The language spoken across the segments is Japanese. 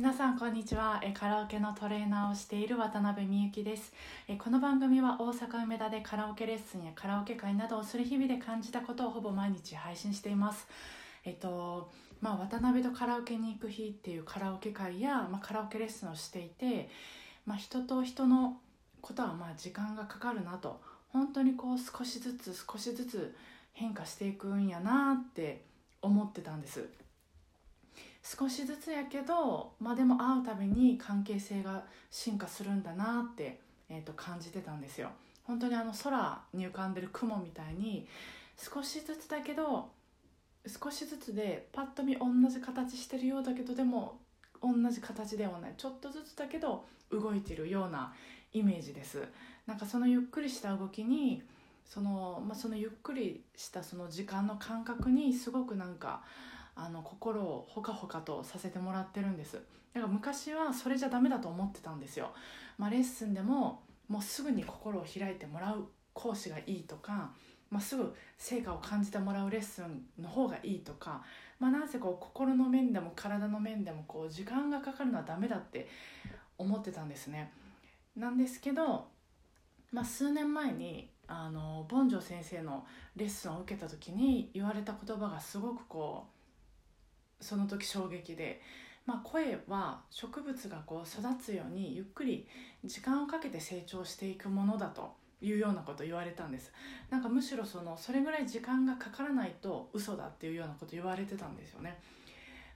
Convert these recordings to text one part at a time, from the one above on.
皆さんこんにちは。えカラオケのトレーナーをしている渡辺美由紀です。えこの番組は大阪梅田でカラオケレッスンやカラオケ会などをする日々で感じたことをほぼ毎日配信しています。えっとまあ渡辺とカラオケに行く日っていうカラオケ会や、まあ、カラオケレッスンをしていて、まあ、人と人のことはまあ時間がかかるなと。本当にこう少しずつ少しずつ変化していくんやなって思ってたんです。少しずつやけど、まあ、でも会うたびに関係性が進化するんだなって、えー、と感じてたんですよ。本当にあの空に浮かんでる雲みたいに少しずつだけど少しずつでパッと見同じ形してるようだけどでも同じ形ではない。ちょっとずつだけど動いてるようなイメージです。なんかそのゆっくりした動きにその,、まあ、そのゆっくりしたその時間の感覚にすごくなんかあの心をほかほかとさせてもらってるんです。だから昔はそれじゃダメだと思ってたんですよ、まあ、レッスンでももうすぐに心を開いてもらう講師がいいとか、まあ、すぐ成果を感じてもらうレッスンの方がいいとか、まあ、なんせこう心の面でも体の面でもこう時間がかかるのはダメだって思ってたんですね。なんですけど、まあ、数年前にあのボンジョ先生のレッスンを受けた時に言われた言葉がすごくこうその時衝撃で、まあ、声は植物がこう育つようにゆっくり時間をかけて成長していくものだというようなこと言われたんですなんかむしろそのそれぐらい時間がかからないと嘘だっていうようなこと言われてたんですよね。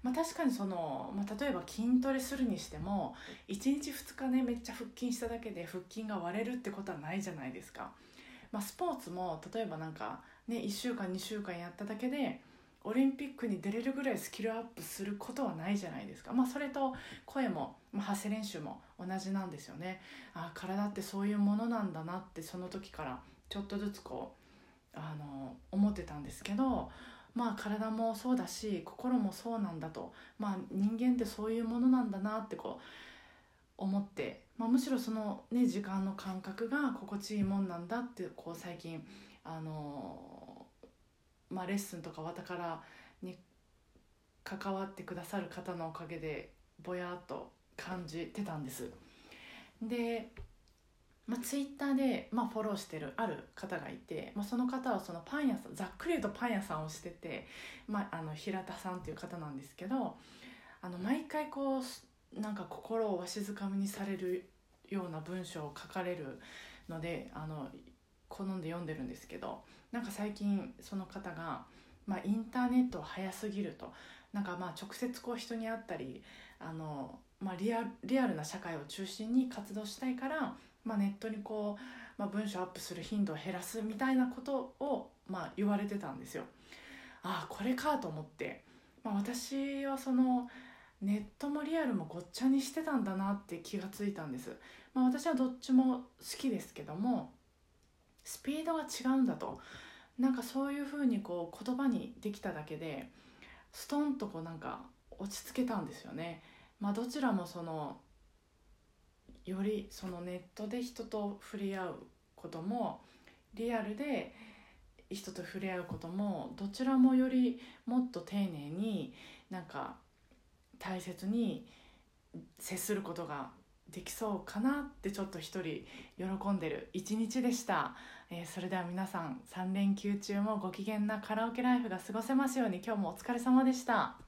まあ、確かにその、まあ、例えば筋トレするにしても1日2日ねめっちゃ腹筋しただけで腹筋が割れるってことはないじゃないですか。まあ、スポーツも例えばなんかね1週間2週間やっただけでオリンピックに出れるぐらいスキルアップすることはないじゃないですか、まあ、それと声も、まあ、発声練習も同じなんですよね。あ体ってそういうものなんだなってその時からちょっとずつこうあの思ってたんですけどまあ体もそうだし心もそうなんだと、まあ、人間ってそういうものなんだなってこう思って、まあ、むしろその、ね、時間の感覚が心地いいもんなんだってこう最近あのまあ、レッスンとかわたからに関わってくださる方のおかげでぼやっと感じてたんです。で、まあ、ツイッターで、まあ、フォローしてるある方がいて、まあ、その方はそのパン屋さんざっくり言うとパン屋さんをしてて、まあ、あの平田さんっていう方なんですけどあの毎回こうなんか心をわしづかみにされるような文章を書かれるのであの好んで読んでるんですけどなんか最近その方が、まあ、インターネット早すぎるとなんかまあ直接こう人に会ったりあの、まあ、リアリアルな社会を中心に活動したいから、まあ、ネットにこう、まあ、文章アップする頻度を減らすみたいなことを、まあ、言われてたんですよ。ああこれかと思って、まあ、私はそのネットもリアルもごっちゃにしてたんだなって気がついたんです。まあ、私はどっちも好きですけどもスピードが違うんだとなんかそういうふうにこう言葉にできただけでストンとこうなんか落ち着けたんですよね。まあ、どちらもそのよりそのネットで人と触れ合うこともリアルで人と触れ合うこともどちらもよりもっと丁寧になんか大切に接することができそうかなってちょっと一人喜んでる一日でした、えー、それでは皆さん3連休中もご機嫌なカラオケライフが過ごせますように今日もお疲れ様でした。